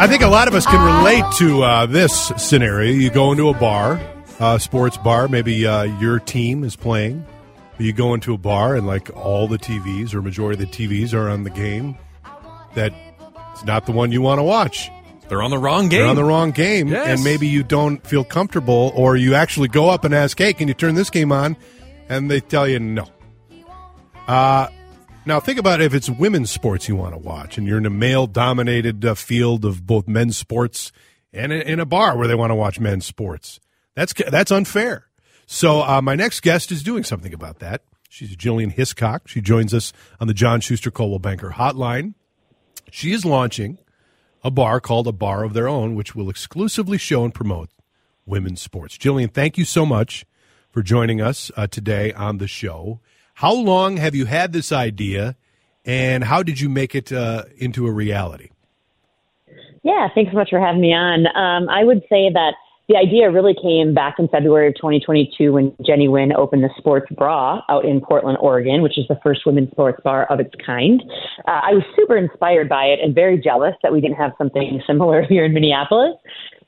I think a lot of us can relate to uh, this scenario. You go into a bar, a sports bar, maybe uh, your team is playing. You go into a bar and like all the TVs or majority of the TVs are on the game that it's not the one you want to watch. They're on the wrong game. They're on the wrong game, Yes. and maybe you don't feel comfortable, or you actually go up and ask, "Hey, can you turn this game on?" And they tell you no. Uh, now think about if it's women's sports you want to watch, and you're in a male-dominated uh, field of both men's sports and in in a bar where they want to watch men's sports. That's that's unfair. So uh, my next guest is doing something about that. She's Jillian Hiscock. She joins us on the John Schuster Coldwell Banker Hotline. She is launching a bar called A Bar of Their Own, which will exclusively show and promote women's sports. Jillian, thank you so much for joining us uh, today on the show. How long have you had this idea, and how did you make it uh, into a reality? Yeah, thanks so much for having me on. Um, I would say that the idea really came back in February of 2022 when Jenny Nguyen opened the Sports Bra out in Portland, Oregon, which is the first women's sports bar of its kind. Uh, I was super inspired by it and very jealous that we didn't have something similar here in Minneapolis.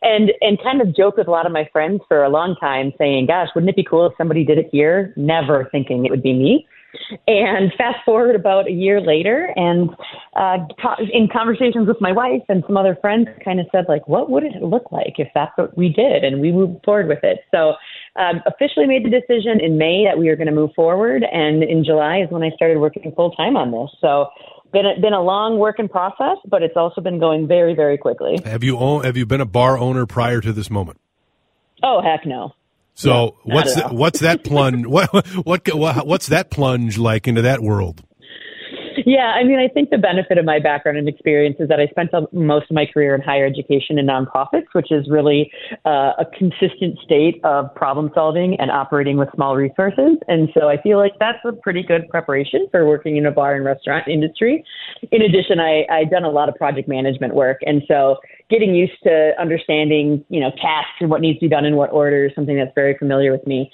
And and kind of joked with a lot of my friends for a long time, saying, "Gosh, wouldn't it be cool if somebody did it here?" Never thinking it would be me. And fast forward about a year later, and uh, in conversations with my wife and some other friends, kind of said like, "What would it look like if that's what we did?" And we moved forward with it. So, um, officially made the decision in May that we were going to move forward, and in July is when I started working full time on this. So, been a, been a long working process, but it's also been going very, very quickly. Have you own, have you been a bar owner prior to this moment? Oh heck no. So not what's that, what's that plunge? What, what what what's that plunge like into that world? Yeah, I mean, I think the benefit of my background and experience is that I spent most of my career in higher education and nonprofits, which is really uh, a consistent state of problem solving and operating with small resources. And so I feel like that's a pretty good preparation for working in a bar and restaurant industry. In addition, I, I've done a lot of project management work. And so getting used to understanding, you know, tasks and what needs to be done in what order is something that's very familiar with me.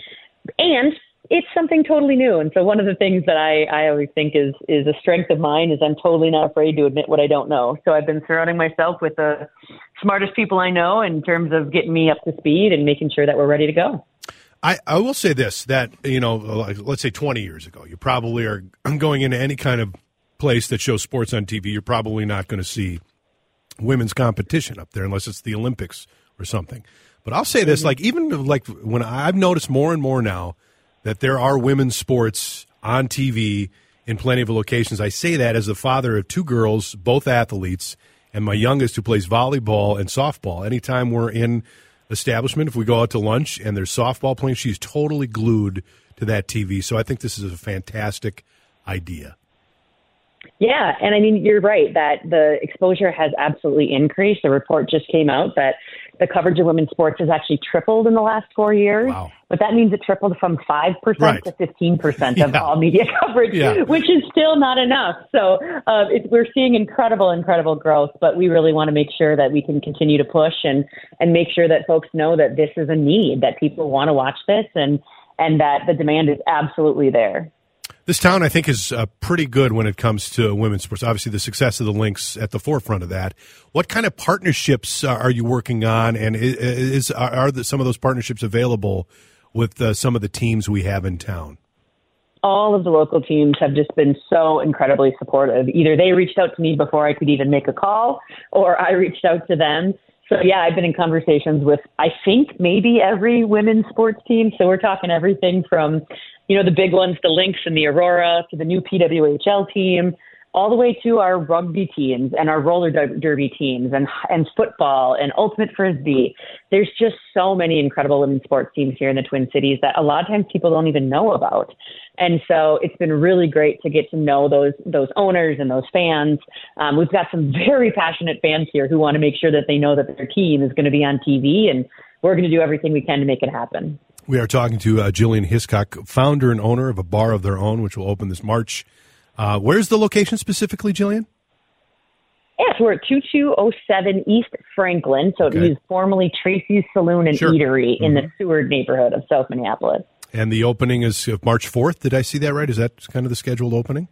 And it's something totally new. And so one of the things that I, I always think is is a strength of mine is I'm totally not afraid to admit what I don't know. So I've been surrounding myself with the smartest people I know in terms of getting me up to speed and making sure that we're ready to go. I, I will say this that you know like, let's say 20 years ago you probably are going into any kind of place that shows sports on TV you're probably not going to see women's competition up there unless it's the Olympics or something but I'll say this mm-hmm. like even like when I've noticed more and more now that there are women's sports on TV in plenty of locations. I say that as the father of two girls both athletes and my youngest who plays volleyball and softball. Anytime we're in establishment if we go out to lunch and there's softball playing she's totally glued to that tv so i think this is a fantastic idea Yeah, and I mean you're right that the exposure has absolutely increased. The report just came out that the coverage of women's sports has actually tripled in the last four years. Wow. But that means it tripled from five Right. percent to fifteen percent of Yeah. all media coverage, Yeah. which is still not enough. So uh, it, we're seeing incredible, incredible growth. But we really want to make sure that we can continue to push and and make sure that folks know that this is a need, that people want to watch this, and and that the demand is absolutely there. This town, I think, is uh, pretty good when it comes to women's sports. Obviously, the success of the Lynx at the forefront of that. What kind of partnerships uh, are you working on, and is are, are the, some of those partnerships available with uh, some of the teams we have in town? all of the local teams have just been so incredibly supportive. Either they reached out to me before I could even make a call, or I reached out to them. So yeah, I've been in conversations with I think maybe every women's sports team. So we're talking everything from, you know, the big ones, the Lynx and the Aurora, to the new PWHL team, all the way to our rugby teams and our roller derby teams and and football and ultimate frisbee. There's just so many incredible women's sports teams here in the Twin Cities that a lot of times people don't even know about. And so it's been really great to get to know those those owners and those fans. Um, we've got some very passionate fans here who want to make sure that they know that their team is going to be on TV, and we're going to do everything we can to make it happen. We are talking to uh, Jillian Hiscock, founder and owner of a bar of their own, which will open this March. Uh, where's the location specifically, Jillian? Yes, we're at 2207 East Franklin. So okay. it was formerly Tracy's Saloon and sure. Eatery mm-hmm. in the mm-hmm. Seward neighborhood of South Minneapolis. And the opening is March 4th. Did I see that right? Is that kind of the scheduled opening?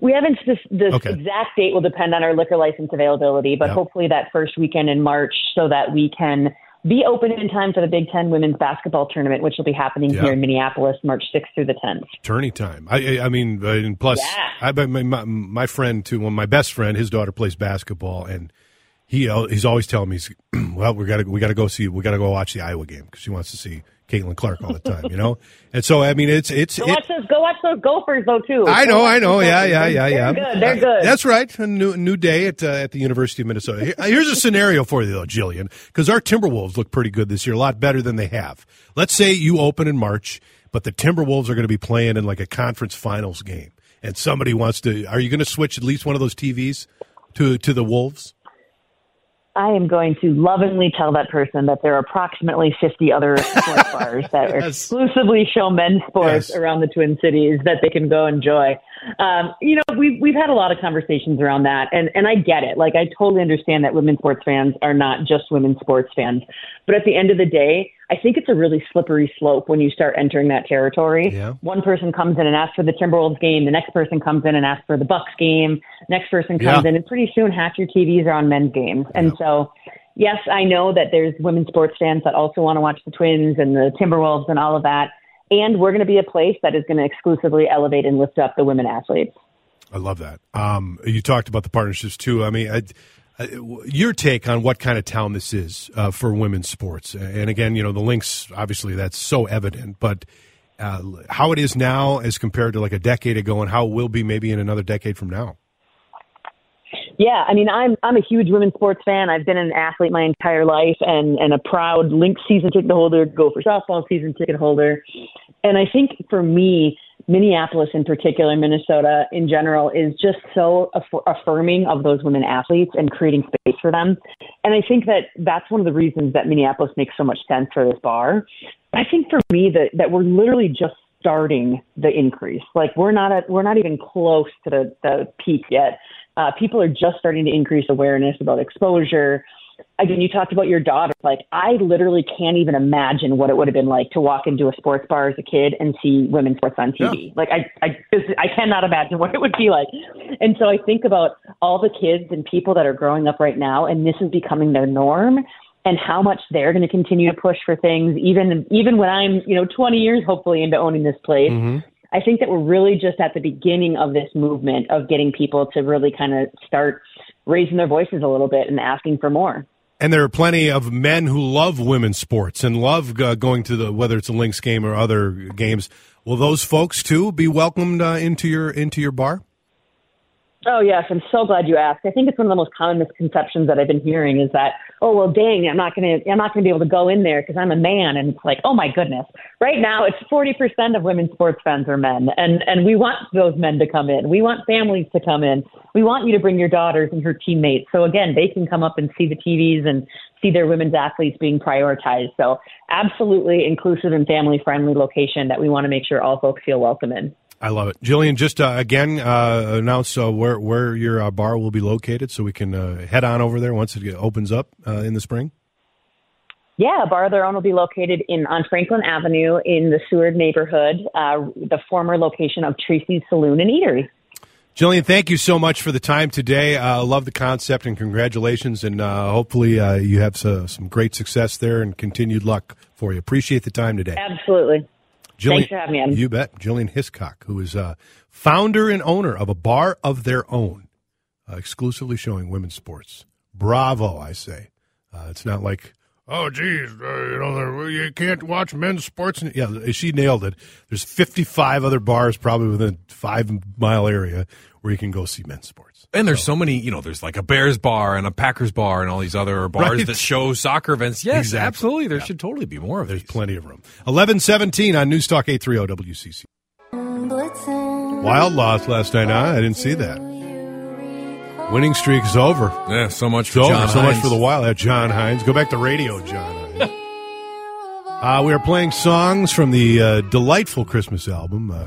We haven't. The, the okay. exact date will depend on our liquor license availability, but yep. hopefully that first weekend in March so that we can be open in time for the Big Ten women's basketball tournament, which will be happening yeah. here in Minneapolis, March 6th through the 10th. Tourney time. I, I mean, uh, and plus, yeah. I, my, my, my friend too, well, my best friend, his daughter plays basketball, and he uh, he's always telling me, well, we got to we got to go see, we got to go watch the Iowa game because she wants to see Caitlin Clark all the time, you know. And so I mean, it's it's go watch those go watch those Gophers though too. I know, I know, yeah, yeah, yeah, yeah. They're good. They're good. That's right. A new new day at uh, at the University of Minnesota. Here's a scenario for you though, Jillian, because our Timberwolves look pretty good this year, a lot better than they have. Let's say you open in March, but the Timberwolves are going to be playing in like a conference finals game, and somebody wants to. Are you going to switch at least one of those TVs to to the Wolves? I am going to lovingly tell that person that there are approximately 50 other sports bars that yes. exclusively show men's sports yes. around the Twin Cities that they can go enjoy. Um, you know, we've, we've had a lot of conversations around that, and, and I get it. Like, I totally understand that women's sports fans are not just women's sports fans. But at the end of the day, I think it's a really slippery slope when you start entering that territory. Yeah. One person comes in and asks for the Timberwolves game, the next person comes in and asks for the Bucks game, next person comes yeah. in, and pretty soon half your TVs are on men's games. And yeah. so, yes, I know that there's women's sports fans that also want to watch the Twins and the Timberwolves and all of that. And we're going to be a place that is going to exclusively elevate and lift up the women athletes. I love that. Um, you talked about the partnerships too. I mean, I, uh, your take on what kind of town this is uh, for women's sports, and again, you know, the Lynx obviously that's so evident, but uh, how it is now as compared to like a decade ago, and how it will be maybe in another decade from now. Yeah, I mean, I'm I'm a huge women's sports fan. I've been an athlete my entire life, and and a proud Lynx season ticket holder, Gopher softball season ticket holder, and I think for me, Minneapolis in particular, Minnesota in general, is just so aff- affirming of those women athletes and creating space for them. And I think that that's one of the reasons that Minneapolis makes so much sense for this bar. I think for me that that we're literally just starting the increase. Like we're not at, we're not even close to the, the peak yet. Uh, people are just starting to increase awareness about exposure again, you talked about your daughter. Like, I literally can't even imagine what it would have been like to walk into a sports bar as a kid and see women's sports on TV. Yeah. Like, I, I, I cannot imagine what it would be like. And so I think about all the kids and people that are growing up right now, and this is becoming their norm. And how much they're going to continue to push for things, even even when I'm, you know, 20 years hopefully into owning this place. Mm-hmm. I think that we're really just at the beginning of this movement of getting people to really kind of start raising their voices a little bit and asking for more. And there are plenty of men who love women's sports and love uh, going to the whether it's a Lynx game or other games. Will those folks too be welcomed uh, into your into your bar? Oh yes, I'm so glad you asked. I think it's one of the most common misconceptions that I've been hearing is that, oh well, dang, I'm not gonna, I'm not gonna be able to go in there because I'm a man, and it's like, oh my goodness. Right now, it's 40% of women's sports fans are men, and and we want those men to come in. We want families to come in. We want you to bring your daughters and her teammates, so again, they can come up and see the TVs and see their women's athletes being prioritized. So absolutely inclusive and family friendly location that we want to make sure all folks feel welcome in. I love it, Jillian. Just uh, again, uh, announce uh, where where your uh, bar will be located, so we can uh, head on over there once it opens up uh, in the spring. Yeah, Bar of Their Own will be located in on Franklin Avenue in the Seward neighborhood, the former location of Tracy's Saloon and Eatery. Jillian, thank you so much for the time today. I love the concept and congratulations, and hopefully you have some great success there and continued luck for you. Appreciate the time today. Absolutely. Jillian, Thanks for having me on. You bet. Jillian Hiscock, who is uh, founder and owner of a bar of their own, uh, exclusively showing women's sports. Bravo, I say. Uh, it's not like oh, geez, uh, you know, you can't watch men's sports. Yeah, she nailed it. There's 55 other bars probably within five mile area where you can go see men's sports. And there's so, so many, you know, there's like a Bears bar and a Packers bar and all these other bars right. that show soccer events. Yes, exactly. absolutely. There yeah. should totally be more of There's these. plenty of room. 1117 on Newstalk 830 WCCO. Wild loss last night, huh? I didn't see that. Winning streak is over. Yeah, so much for over. So much for the Wild. Yeah, John Hines, Go back to radio, John uh, we are playing songs from the uh, delightful Christmas album, uh,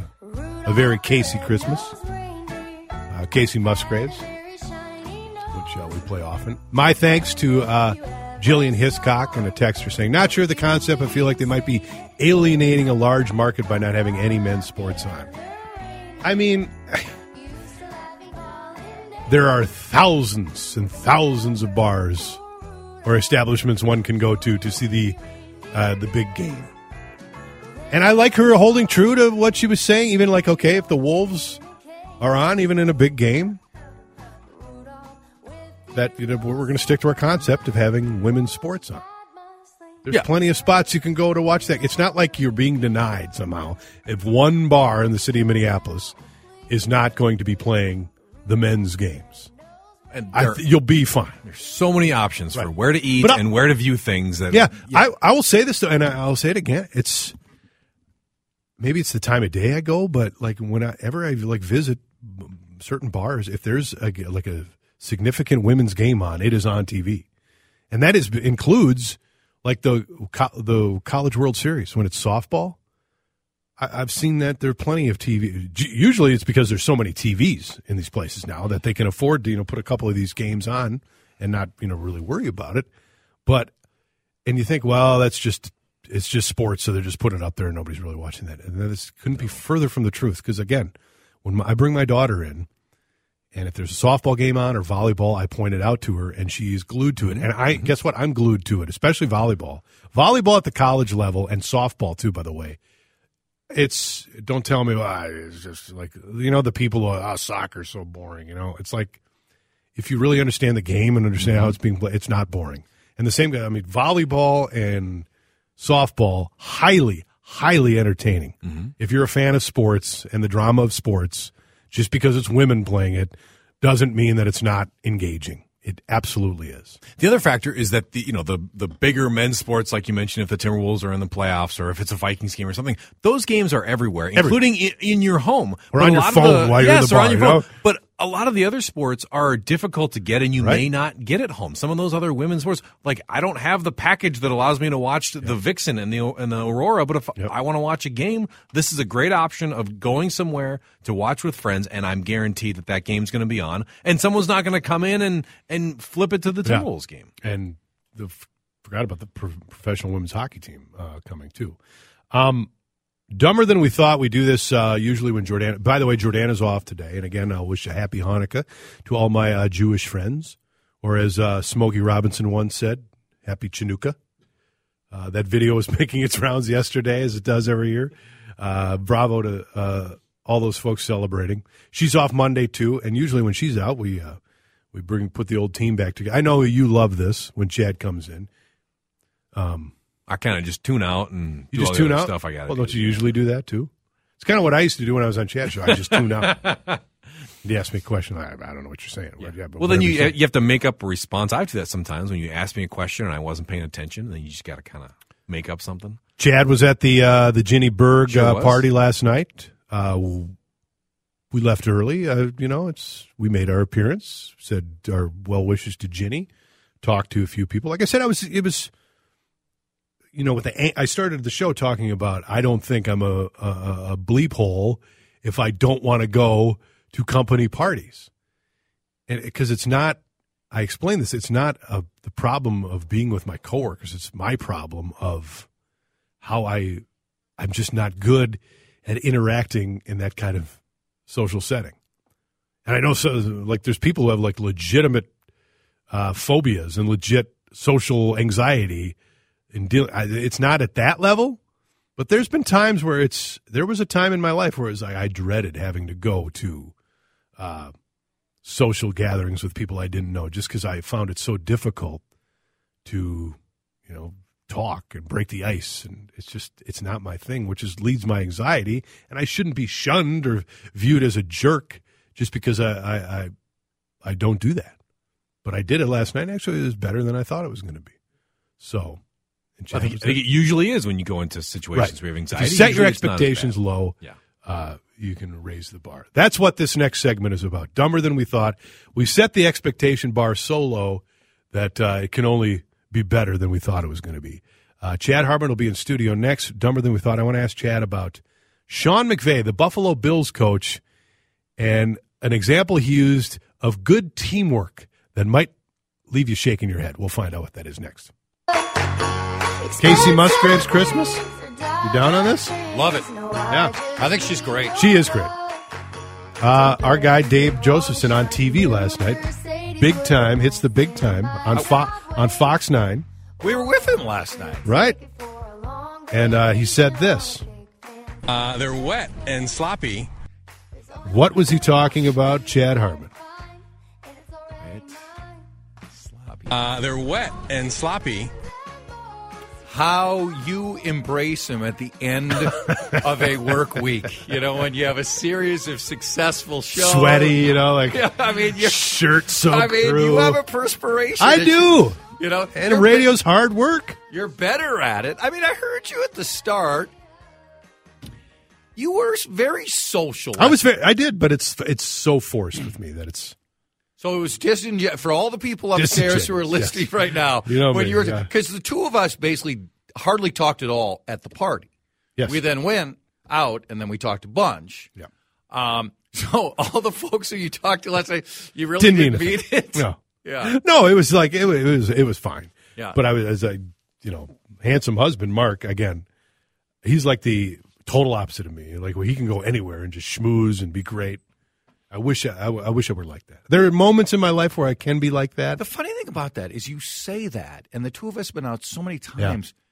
A Very Kacey Christmas. Uh, Kacey Musgraves, which uh, we play often. My thanks to uh, Jillian Hiscock and a texter saying, Not sure the concept, I feel like they might be alienating a large market by not having any men's sports on. I mean. There are thousands and thousands of bars or establishments one can go to to see the uh, the big game. And I like her holding true to what she was saying, even like, okay, if the Wolves are on, even in a big game, that you know we're going to stick to our concept of having women's sports on. There's yeah. plenty of spots you can go to watch that. It's not like you're being denied somehow. If one bar in the city of Minneapolis is not going to be playing the men's games. And th- you'll be fine. There's so many options right. for where to eat and where to view things. That, yeah, yeah, I, I will say this though, and I'll say it again. It's maybe it's the time of day I go, but like whenever I like visit certain bars, if there's a, like a significant women's game on, it is on TV, and that is includes like the the College World Series when it's softball. I, have seen that there are plenty of TV. Usually, it's because there's so many TVs in these places now that they can afford to you know put a couple of these games on and not you know really worry about it. But and you think, well, that's just it's just sports, so they're just putting it up there and nobody's really watching that. And this couldn't be further from the truth because again, when my, I bring my daughter in, and if there's a softball game on or volleyball, I point it out to her, and she's glued to it. And I mm-hmm. guess what? I'm glued to it, especially volleyball. Volleyball at the college level and softball too, by the way it's don't tell me why. It's just like you know the people are, oh, soccer's so boring you know? It's like if you really understand the game and understand how it's being played it's not boring. And the same guy i mean volleyball and softball highly highly entertaining. Mm-hmm. if you're a fan of sports and the drama of sports just because it's women playing it doesn't mean that it's not engaging it absolutely is. The other factor is that the you know the the bigger men's sports, like you mentioned, if the Timberwolves are in the playoffs or if it's a Vikings game or something, those games are everywhere, including in, in, your home or but on your phone the, while you're yes, in the bar. On your phone. Know? But a lot of the other sports are difficult to get and you right. may not get at home. Some of those other women's sports, like I don't have the package that allows me to watch the Vixen and the and the Aurora, but if yep. I want to watch a game, this is a great option of going somewhere to watch with friends and I'm guaranteed that that game's going to be on and someone's not going to come in and and flip it to the Timberwolves yeah. game. And the forgot about the pro- professional women's hockey team uh, coming too. Um, Dumber than we thought. We do this uh, usually when Jordan. By the way, Jordana's off today, and again, I'll wish a happy Hanukkah to all my uh, Jewish friends, or as uh, Smokey Robinson once said, "Happy Chanukah." Uh, that video was making its rounds yesterday, as it does every year. Uh, bravo to uh, all those folks celebrating. She's off Monday too, and usually when she's out, we we bring put the old team back together. I know you love this when Chad comes in. Um, I kind of just tune out and you just tune out stuff. I got. Well, don't you usually do that too? It's kind of what I used to do when I was on Chad Show. I just tune out. You ask me a question, I, I don't know what you're saying. Yeah. Yeah, well, then you you have to make up a response. I do that sometimes when you ask me a question and I wasn't paying attention. Then you just got to kind of make up something. Chad was at the uh, the Ginny Berg sure uh, party last night. Uh, we left early. Uh, you know, it's we made our appearance, said our well wishes to Ginny, talked to a few people. Like I said, I was it was you know, with the I started the show talking about I don't think I'm a, a, a bleep hole if I don't want to go to company parties, and because it's not. I explain this. It's not a, the problem of being with my coworkers. It's my problem of how I I'm just not good at interacting in that kind of social setting. And I know so like there's people who have like legitimate uh, phobias and legit social anxiety deal. It's not at that level, but there's been times where it's. There was a time in my life where it was like I dreaded having to go to uh, social gatherings with people I didn't know, just because I found it so difficult to, you know, talk and break the ice, and it's just it's not my thing, which is leads my anxiety, and I shouldn't be shunned or viewed as a jerk just because I I I, I don't do that. But I did it last night. Actually, it was better than I thought it was going to be. So, I think, I think, it usually is when you go into situations right. where you have anxiety. If you set your expectations low. Yeah. Uh, you can raise the bar. That's what this next segment is about. Dumber than we thought. We set the expectation bar so low that uh, it can only be better than we thought it was going to be. Uh, Chad Hartman will be in studio next. Dumber than we thought. I want to ask Chad about Sean McVay, the Buffalo Bills coach, and an example he used of good teamwork that might leave you shaking your head. We'll find out what that is next. Kacey Musgraves Christmas. You down on this? Love it. Yeah. I think she's great. She is great. Uh, our guy Dave Josephson on TV last night, big time hits the big time on Fo- on Fox Nine. We were with him last night, right? And uh, he said this. Uh, they're wet and sloppy. What was he talking about, Chad Hartman? Uh, they're wet and sloppy how you embrace him at the end of a work week. You know, when you have a series of successful shows, sweaty. You know, like yeah, I mean, your shirt so. I mean, through. you have a perspiration. I do. You, you know, and radio's be- hard work. You're better at it. I mean, I heard you at the start. You were very social. I was very. I did, but it's it's so forced with me that it's. So it was disingenuous for all the people upstairs who are listening yes. right now. You know, when you were because yeah. the two of us basically hardly talked at all at the party. Yes. We then went out and then we talked a bunch. Yeah. Um, so all the folks who you talked to last night, you really didn't, didn't mean it. No. Yeah. No, it was like it, it was it was fine. Yeah. But I was as a you know handsome husband, Mark again. He's like the total opposite of me. Like well, he can go anywhere and just schmooze and be great. I wish I, I, I, wish I were like that. There are moments in my life where I can be like that. The funny thing about that is you say that, and the two of us have been out so many times. Yeah.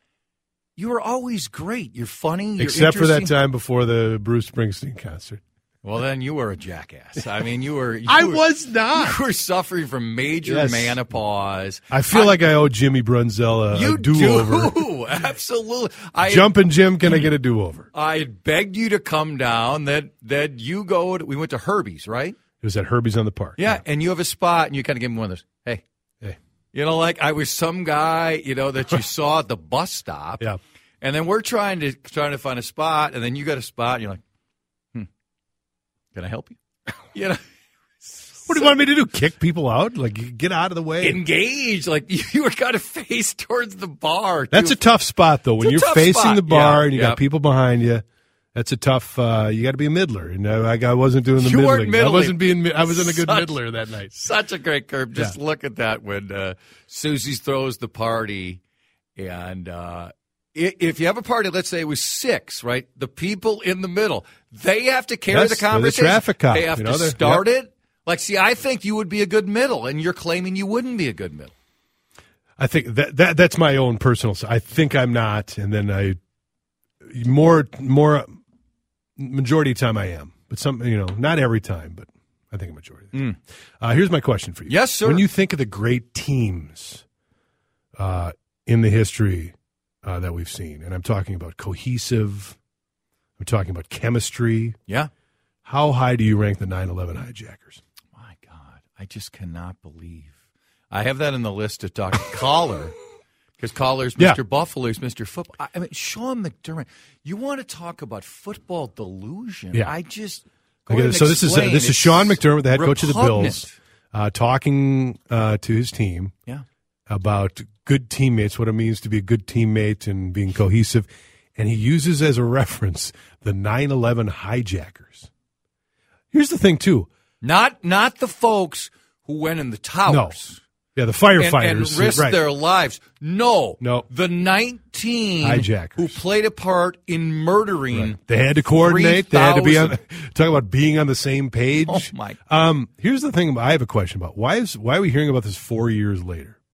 You are always great. You're funny. You're Except for that time before the Bruce Springsteen concert. Well, then you were a jackass. I mean, you were. You I were, was not. You were suffering from major yes. menopause. I feel I, like I owe Jimmy Brunzell a, you a do-over. Do. Absolutely. I, Jumping Jim, can I get a do-over? I begged you to come down. That that you go. To, we went to Herbie's, right? It was at Herbie's on the park. Yeah, yeah. and you have a spot, and you kind of give me one of those. Hey, hey. You know, like I was some guy, you know, that you saw at the bus stop. Yeah. And then we're trying to trying to find a spot, and then you got a spot, and you're like, can I help you? you know. What do you want me to do? Kick people out? Like get out of the way? Engage. Like you were kind of face towards the bar. That's a tough spot though. When you're facing spot. the bar yeah, and you got people behind you. That's a tough. Uh, you got to be a middler, and I, I wasn't doing the you middling. middling. I wasn't being. I wasn't a good such, middler that night. Such a great curve. Just yeah. look at that when uh, Susie throws the party, and uh, if you have a party, let's say it was six, right? The people in the middle, they have to carry yes, the conversation. The traffic cop. They have you know, to start yep. it. Like, see, I think you would be a good middle, and you're claiming you wouldn't be a good middle. I think that, that that's my own personal. I think I'm not, and then I more more majority of the time I am, but some you know not every time, but I think a majority. Mm. Uh, here's my question for you. Yes, sir. When you think of the great teams uh, in the history uh, that we've seen. And I'm talking about cohesive, I'm talking about chemistry. Yeah. How high do you rank the 9 11 hijackers? My God, I just cannot believe. I have that in the list to talk Collar. Because Collar's Mr. Yeah. Buffalo's Mr. Football. I mean, Sean McDermott. You want to talk about football delusion? Yeah. I just. Okay, so this is uh, this is Sean McDermott, the head coach of the Bills, uh, talking uh, to his team. Yeah. About good teammates, what it means to be a good teammate and being cohesive. And he uses as a reference the 9 11 hijackers. Here's the thing, too. Not not the folks who went in the towers. No. Yeah, the firefighters and, and risked right. their lives. No, no, the nineteen hijackers who played a part in murdering. Right. They had to coordinate. 3, they had to be on. Talk about being on the same page. Oh my! Um, here's the thing. I have a question about why is why are we hearing about this four years later?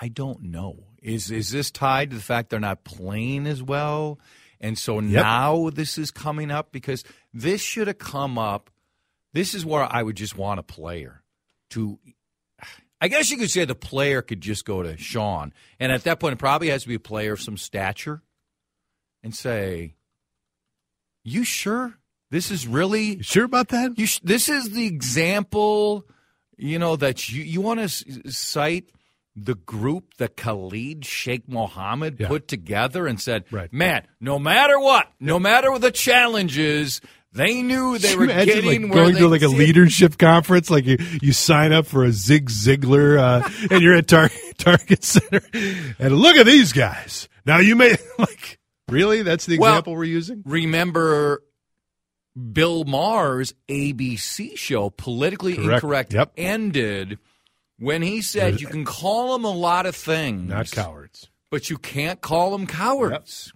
I don't know. Is is this tied to the fact they're not playing as well? And so yep. now this is coming up because this should have come up. This is where I would just want a player to. I guess you could say the player could just go to Sean, and at that point, it probably has to be a player of some stature, and say, "You sure this is really you sure about that? You sh- this is the example, you know, that you you want to s- cite." The group that Khalid Sheikh Mohammed yeah. put together and said, right. man, no matter what, no matter what the challenges, they knew they were Imagine, getting like, going to like did. a leadership conference. Like you, you sign up for a Zig Ziglar, uh, and you're at Tar- Target Center, and look at these guys. Now you may like really. That's the example well, we're using. Remember. Bill Maher's ABC show, Politically Correct. Incorrect, yep. ended when he said you can call them a lot of things, not cowards, but you can't call them cowards. Yep.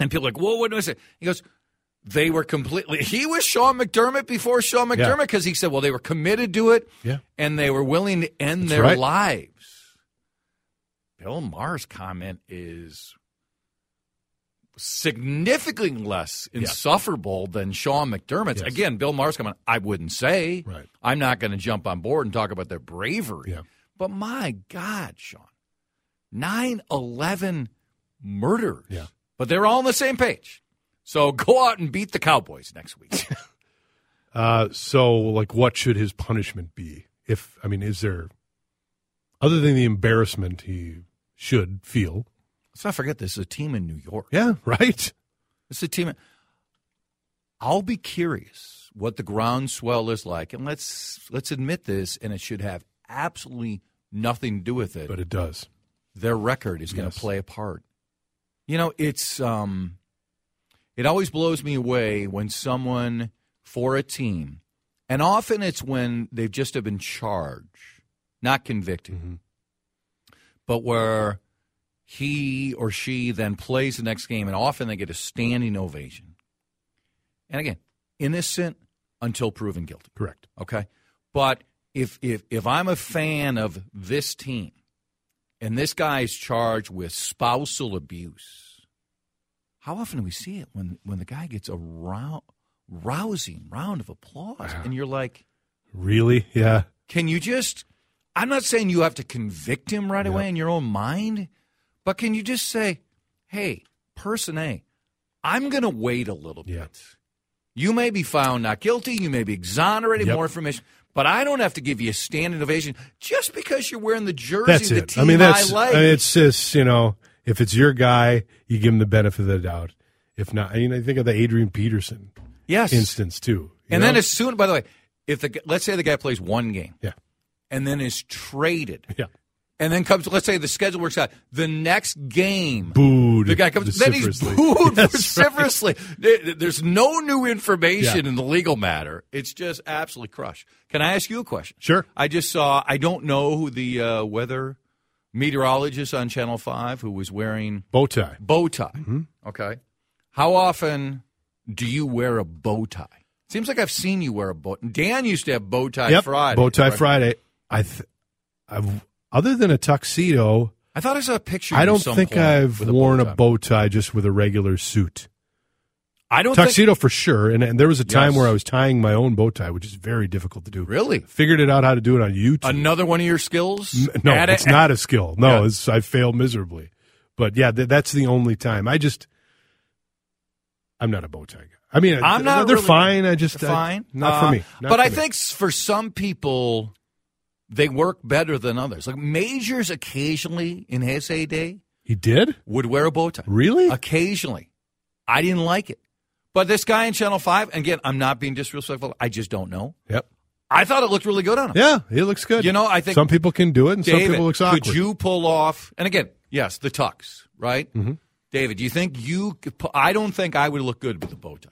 And people are like, well, what do I say? He goes, they were completely. He was Sean McDermott before Sean McDermott because yeah. he said, well, they were committed to it, yeah, and they were willing to end That's their right. lives. Bill Maher's comment is significantly less insufferable than Sean McDermott's. Yes. Again, Bill Maher's comment, I wouldn't say. Right. I'm not going to jump on board and talk about their bravery. Yeah. But my God, Sean, 9 11 murders. Yeah. But they're all on the same page. So go out and beat the Cowboys next week. uh, so, like, what should his punishment be? If, I mean, is there, other than the embarrassment he should feel, Let's not forget this is a team in New York. Yeah, right. It's a team. I'll be curious what the groundswell is like, and let's let's admit this, and it should have absolutely nothing to do with it. But it does. Their record is going to play a part. You know, it's um, it always blows me away when someone for a team, and often it's when they've just have been charged, not convicted, Mm-hmm. but where he or she then plays the next game, and often they get a standing ovation. And again, innocent until proven guilty. Correct. Okay, but if if if I'm a fan of this team, and this guy is charged with spousal abuse, how often do we see it when when the guy gets a rou- rousing round of applause, and you're like, Really? Yeah. can you just? I'm not saying you have to convict him right away in your own mind, but can you just say, "Hey, person A, I'm going to wait a little Yeah. bit. You may be found not guilty. You may be exonerated. Yep. More information." But I don't have to give you a standing ovation just because you're wearing the jersey That's it. team I mean, that's, like. I mean, it's just, you know, if it's your guy, you give him the benefit of the doubt. If not, I mean, I think of the Adrian Peterson yes. instance, too. and know? then as soon, by the way, if the let's say the guy plays one game, Yeah. and then is traded, Yeah. And then comes, let's say the schedule works out, the next game, Booed. The guy comes, then he's booed vociferously. There- There's no new information in the legal matter. It's just absolutely crushed. Can I ask you a question? Sure. I just saw. I don't know who the uh, weather meteorologist on Channel Five who was wearing Bow tie. bow tie. Mm-hmm. Okay. How often do you wear a bow tie? Seems like I've seen you wear a bow. Tie. Dan used to have bow tie Yep. Friday. Bow tie right? Friday. I, th- I've, other than a tuxedo, I thought I saw a picture. I don't think I've a worn bow a bow tie just with a regular suit. I don't think Tuxedo for sure. And, and there was a time Yes. where I was tying my own bow tie, which is very difficult to do. really Figured it out how to do it on YouTube. another one of your skills. N- No, Add it's not a skill. No, Yeah. it's, I failed miserably. But yeah, th- that's the only time. I just, I'm not a bow tie guy. I mean, I'm not. They're really- fine. I just, They're I- fine. not Uh, for me. Not but for I me. think for some people, they work better than others. Like Majors, occasionally in his heyday, he did. would wear a bow tie. Really? Occasionally, I didn't like it. But this guy in Channel Five, again, I'm not being disrespectful. I just don't know. Yep. I thought it looked really good on him. Yeah, he looks good. You know, I think some people can do it, and David, some people looks awkward. Could you pull off? And again, yes, the tux, right? Mm-hmm. David, do you think you? Could, I don't think I would look good with a bow tie.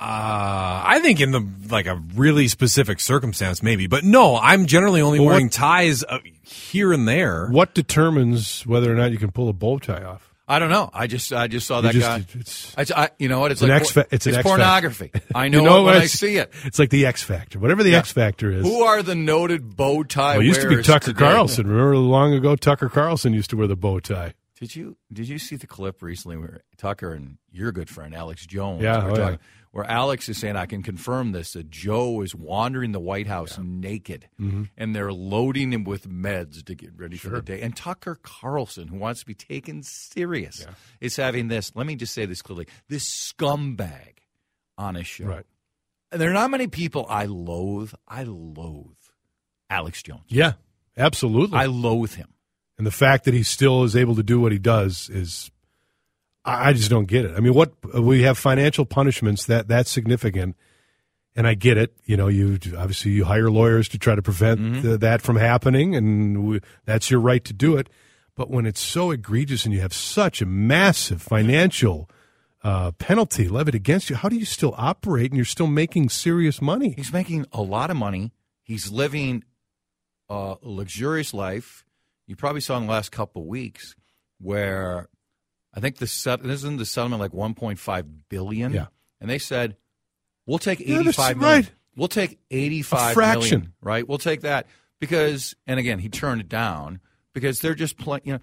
Uh, I think in the like a really specific circumstance, maybe, but no, I'm generally only Well, what- wearing ties uh, here and there. What determines whether or not you can pull a bow tie off? I don't know. I just I just saw You that just- guy. it's- It's, I, you know what? It's, It's an like X fa- it's an pornography. I You know, know it when? I see it. It's like the X Factor, whatever the Yeah. X Factor is. Who are the noted bow tie? well, it used to be Tucker today? Carlson. Remember long ago, Tucker Carlson used to wear the bow tie. Did you did you see the clip recently where Tucker and your good friend Alex Jones Yeah, were oh, talking, yeah. Where Alex is saying I can confirm this that Joe is wandering the White House naked Mm-hmm. and they're loading him with meds to get ready for the day. And Tucker Carlson, who wants to be taken serious, is having this. Let me just say this clearly: this scumbag on his show. Right. And there are not many people I loathe. I loathe Alex Jones. Yeah, absolutely. I loathe him. and the fact that he still is able to do what he does is, I, just don't get it. I mean, what we have financial punishments that that's significant, and I get it. You know, you obviously you hire lawyers to try to prevent Mm-hmm. th- that from happening, and we, that's your right to do it. But when it's so egregious and you have such a massive financial uh, penalty levied against you, how do you still operate and you're still making serious money? He's making a lot of money. He's living a luxurious life. You probably saw in the last couple of weeks where I think the isn't the settlement like 1.5 billion. Yeah. and they said we'll take 85 Yeah, that's 85 million. right. We'll take 85 A fraction. million, right? We'll take that because, and again, he turned it down because they're just playing. You know,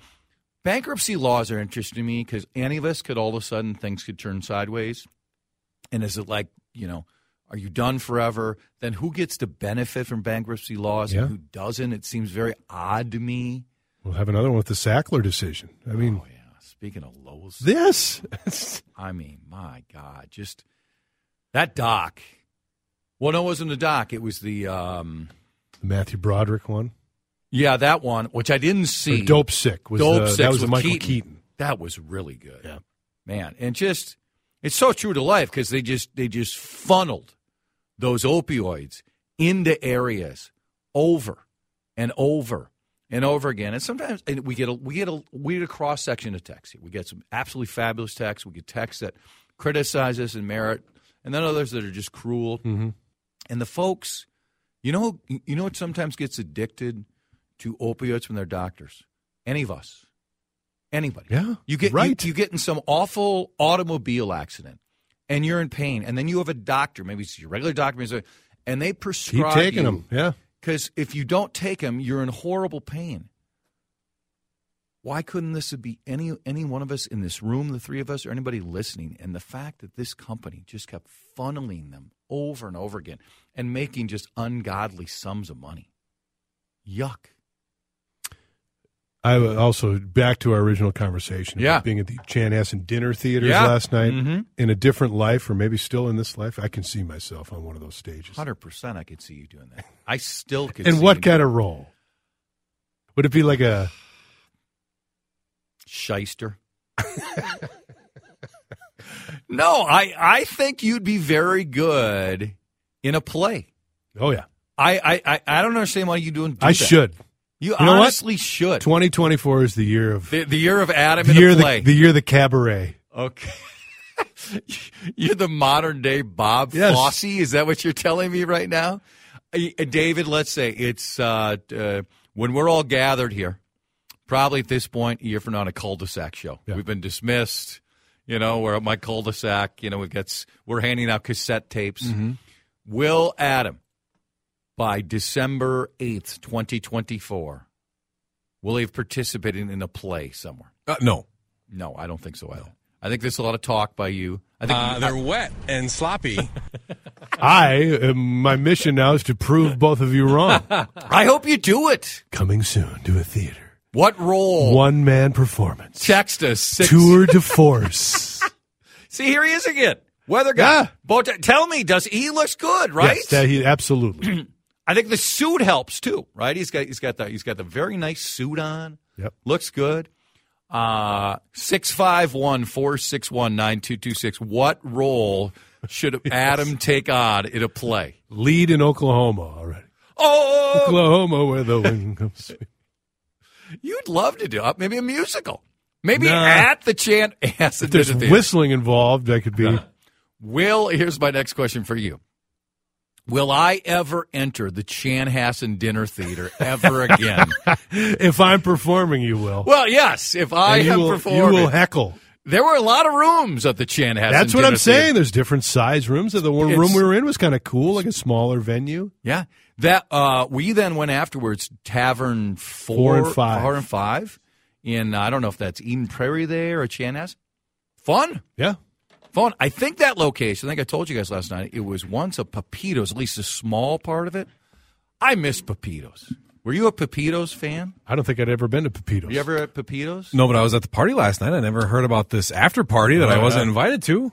bankruptcy laws are interesting to me because any of us could all of a sudden things could turn sideways. And is it like, you know, are you done forever? Then who gets to benefit from bankruptcy laws Yeah. and who doesn't? It seems very odd to me. We'll have another one with the Sackler decision. I mean, Oh. Speaking of lows, this. I mean, my God, just that doc. Well, no, it wasn't the doc. It was the, um, The Matthew Broderick one. yeah, that one, which I didn't Or see. Dope Sick was Dope the, Sick that was the Michael Keaton. Keaton. That was really good. Yeah. man and just it's so true to life because they just they just funneled those opioids into areas over and over and over again and sometimes and we get a we get a we get a cross section of texts. we get some absolutely fabulous texts we get texts that criticize us and merit and then others that are just cruel Mm-hmm. and the folks you know you know what sometimes gets addicted to opioids from their doctors any of us anybody Yeah, you get right. you, you get in some awful automobile accident, and you're in pain, and then you have a doctor, maybe it's your regular doctor, maybe it's a- and they prescribe. Keep taking you, them. Yeah. Because if you don't take them, you're in horrible pain. Why couldn't this be any any one of us in this room, the three of us, or anybody listening? And the fact that this company just kept funneling them over and over again and making just ungodly sums of money. Yuck. I also back to our original conversation. about Yeah. being at the Chanhassen dinner theaters Yeah. last night Mhm. in a different life, or maybe still in this life. I can see myself on one of those stages. Hundred percent, I could see you doing that. I still could. And what kind of role? Would it be like a? shyster. no, I I think you'd be very good in a play. Oh yeah, I I I, I don't understand why you doing. Do I that. should. You, You know what? honestly should. Twenty twenty four is the year of The, the year of Adam the year the, play. the year of the cabaret. okay. You're the modern day Bob Yes. Fosse. Is that what you're telling me right now, Uh, David? Let's say it's uh, uh, when we're all gathered here. Probably at this point, a year from now, on a cul-de-sac show. Yeah. We've been dismissed. You know, we're at my cul-de-sac. You know, we get we're handing out cassette tapes. Mm-hmm. Will Adam, by December eighth, twenty twenty-four, will he have participated in a play somewhere? Uh, no. No, I don't think so either. I think there's a lot of talk by you. I think Uh, they're wet and sloppy. I am, my mission now is to prove both of you wrong. I hope you do it. Coming soon to a theater. What role? One man performance. Text us. Six. Tour de force. See, here he is again. Weather guy. Yeah. Bow tie- Tell me, does he looks good, right? Yes, that he absolutely. I think the suit helps too, right? He's got he's got the he's got the very nice suit on. Yep. Looks good. Uh 651 461 9226. What role should Adam take on in a play? Lead in Oklahoma already. Oh, Oklahoma, where the wind comes. you'd love to do it. Maybe a musical. Maybe Nah. at the chant. Hassan If there's whistling involved, that could be. Will, here's my next question for you. Will I ever enter the Chanhassen Dinner Theater ever again? if I'm performing, you will. well, yes. If I And you am will, performing, You will heckle. there were a lot of rooms at the Chanhassen. That's what I'm saying. Theater. There's different size rooms. The one It's- room we were in was kind of cool, like a smaller venue. Yeah, that uh, we then went afterwards. Tavern four, Four and five. four and five. In I don't know if that's Eden Prairie there or Chanhassen. Fun. Yeah. Fun. I think that location, I think I told you guys last night, it was once a Pepitos, at least a small part of it. I miss Pepitos. Were you a Pepitos fan? I don't think I'd ever been to Pepitos. You ever at Pepitos? No, but I was at the party last night. I never heard about this after party that I wasn't invited to.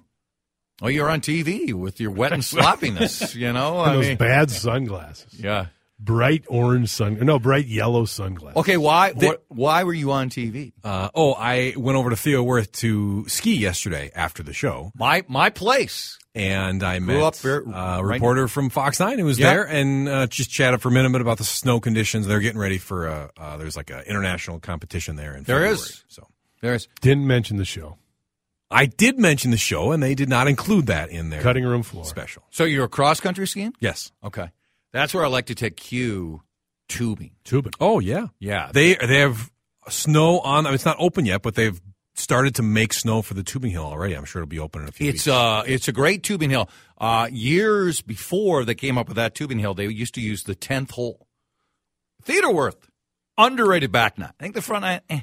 Oh, you're on TV with your wet and sloppiness, you know? And I those mean, bad sunglasses. yeah. Bright orange sun. No, bright yellow sunglasses. Okay, why what, why were you on TV? Uh, oh, I went over to Theo Wirth to ski yesterday after the show, My my place. and I Grew met up there, uh, a right- reporter from Fox Nine who was Yeah. there, and uh, just chatted for a minute about the snow conditions. They're getting ready for uh, uh, there's like an international competition there in There February. is. So There's Didn't mention the show. I did mention the show, and they did not include that in their Cutting room floor. special. so you're a cross country skiing? Yes. Okay. That's where I like to take Q tubing. Tubing. Oh yeah. Yeah. They they have snow on. I mean, it's not open yet, but they've started to make snow for the tubing hill already. I'm sure it'll be open in a few It's weeks. uh it's a great tubing hill. Uh years before they came up with that tubing hill, they used to use the tenth hole. Theodore Wirth, underrated back nine. I think the front nine, eh.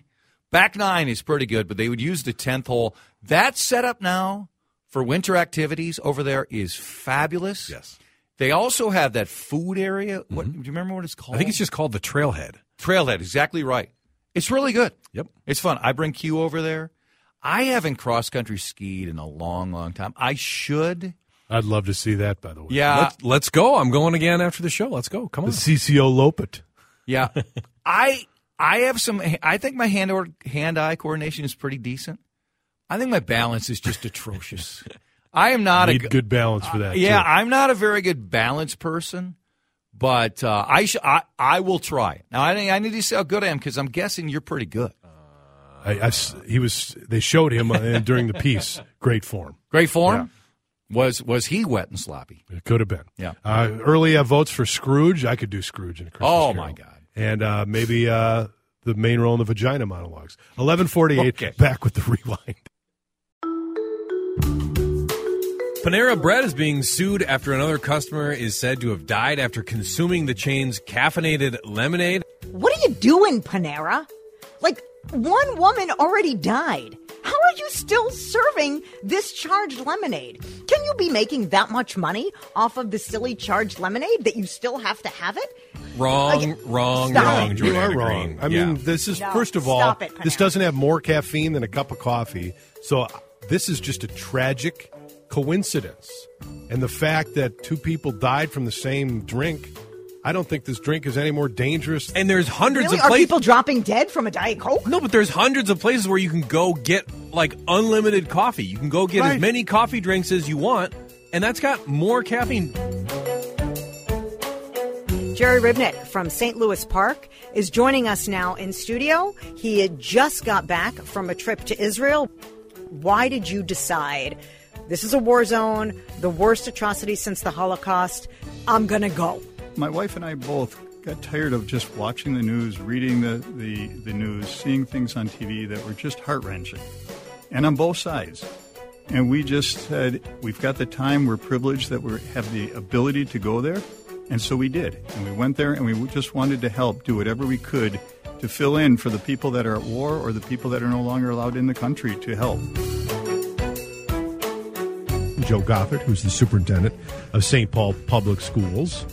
back nine is pretty good, but they would use the tenth hole. That setup now for winter activities over there is fabulous. yes. They also have that food area. What mm-hmm. do you remember what it's called? I think it's just called the Trailhead. Trailhead. Exactly right. It's really good. Yep. It's fun. I bring Q over there. I haven't cross country skied in a long, long time. I should. I'd love to see that, by the way. Yeah. Let's, let's go. I'm going again after the show. Let's go. Come on. The on. CCO Loppet. Yeah, I I have some. I think my hand or hand eye coordination is pretty decent. I think my balance is just atrocious. I am not Need a good balance for that. yeah. too. I'm not a very good balance person, but uh, I, sh- I I will try. Now I I need to see how good I am because I'm guessing you're pretty good. I, I he was. They showed him uh, during the piece. Great form. Great form. Was was he wet and sloppy? It could have been. Yeah. Uh, early uh, votes for Scrooge. I could do Scrooge in a Christmas Oh, Carol. my God. And uh, maybe uh, the main role in the vagina monologues. Eleven forty-eight. Okay. Back with the rewind. Panera Bread is being sued after another customer is said to have died after consuming the chain's caffeinated lemonade. What are you doing, Panera? Like, one woman already died. How are you still serving this charged lemonade? Can you be making that much money off of the silly charged lemonade that you still have to have it? Wrong, Like, wrong, stop wrong. it. You are Jordana wrong. Green. I Yeah. mean, this is No, first of all, it, this doesn't have more caffeine than a cup of coffee. So this is just a tragic coincidence. And the fact that two people died from the same drink, I don't think this drink is any more dangerous. and there's hundreds Really? of Are people dropping dead from a Diet Coke? No, but there's hundreds of places where you can go get like unlimited coffee. You can go get Right. as many coffee drinks as you want, and that's got more caffeine. Jerry Ribnick from St. Louis Park is joining us now in studio. He had just got back from a trip to Israel. Why did you decide this is a war zone, the worst atrocity since the Holocaust? I'm going to go. My wife and I both got tired of just watching the news, reading the, the, the news, seeing things on TV that were just heart wrenching, and on both sides. And we just said, we've got the time, we're privileged that we have the ability to go there. And so we did. And we went there and we just wanted to help do whatever we could to fill in for the people that are at war or the people that are no longer allowed in the country to help. Joe Gothard, who's the superintendent of St. Paul Public Schools.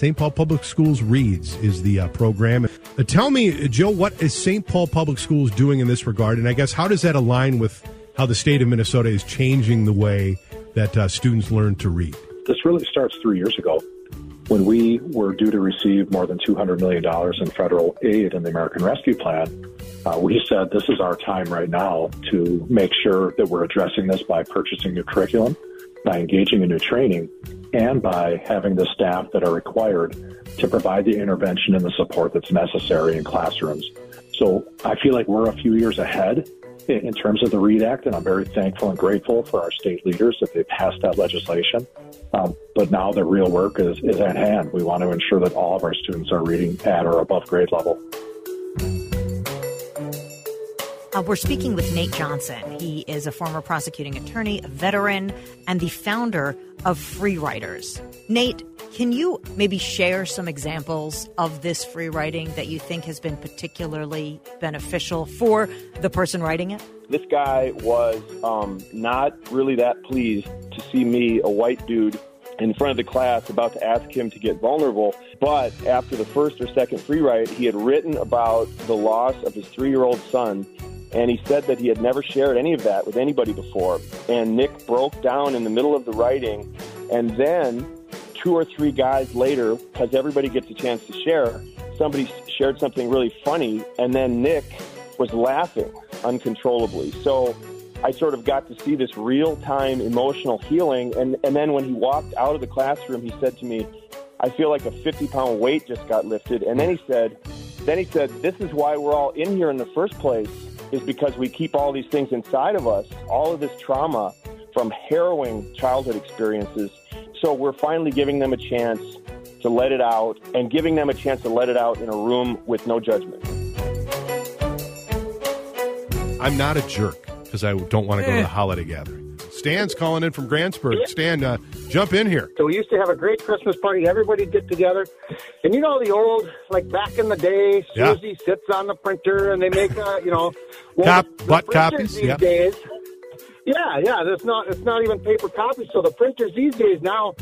St. Paul Public Schools Reads is the uh, program. Uh, tell me, Joe, what is St. Paul Public Schools doing in this regard? And I guess how does that align with how the state of Minnesota is changing the way that uh, students learn to read? This really starts three years ago when we were due to receive more than $200 million in federal aid in the American Rescue Plan. Uh, we said this is our time right now to make sure that we're addressing this by purchasing new curriculum by engaging in new training and by having the staff that are required to provide the intervention and the support that's necessary in classrooms. So I feel like we're a few years ahead in terms of the READ Act, and I'm very thankful and grateful for our state leaders that they passed that legislation. Um, but now the real work is, is at hand. We want to ensure that all of our students are reading at or above grade level. Uh, we're speaking with Nate Johnson. He is a former prosecuting attorney, a veteran, and the founder of Free Writers. Nate, can you maybe share some examples of this free writing that you think has been particularly beneficial for the person writing it? This guy was um, not really that pleased to see me, a white dude, in front of the class about to ask him to get vulnerable. But after the first or second free write, he had written about the loss of his three year old son. And he said that he had never shared any of that with anybody before. And Nick broke down in the middle of the writing. And then two or three guys later, because everybody gets a chance to share, somebody shared something really funny, and then Nick was laughing uncontrollably. So I sort of got to see this real time emotional healing. And, and then when he walked out of the classroom, he said to me, I feel like a 50 pound weight just got lifted. And then he said, then he said, this is why we're all in here in the first place is because we keep all these things inside of us, all of this trauma from harrowing childhood experiences so we're finally giving them a chance to let it out and giving them a chance to let it out in a room with no judgment. I'm not a jerk because I don't want to go to the holiday gathering. Stan's calling in from Grantsburg. Stan, uh, jump in here. So we used to have a great Christmas party. Everybody'd get together. And you know the old, like back in the day, Susie yeah. sits on the printer and they make, a, you know, well, Cop, the, the butt copies. These yep. days, yeah, yeah. That's not. It's not even paper copies. So the printers these days now,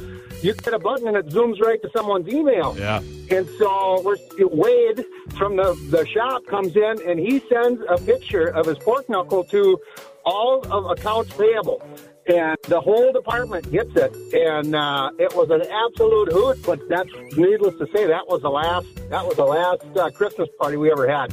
you hit a button and it zooms right to someone's email. Yeah. And so we're, Wade from the the shop comes in and he sends a picture of his pork knuckle to all of accounts payable. And the whole department gets it, and uh, it was an absolute hoot. But that's needless to say, that was the last. That was the last uh, Christmas party we ever had.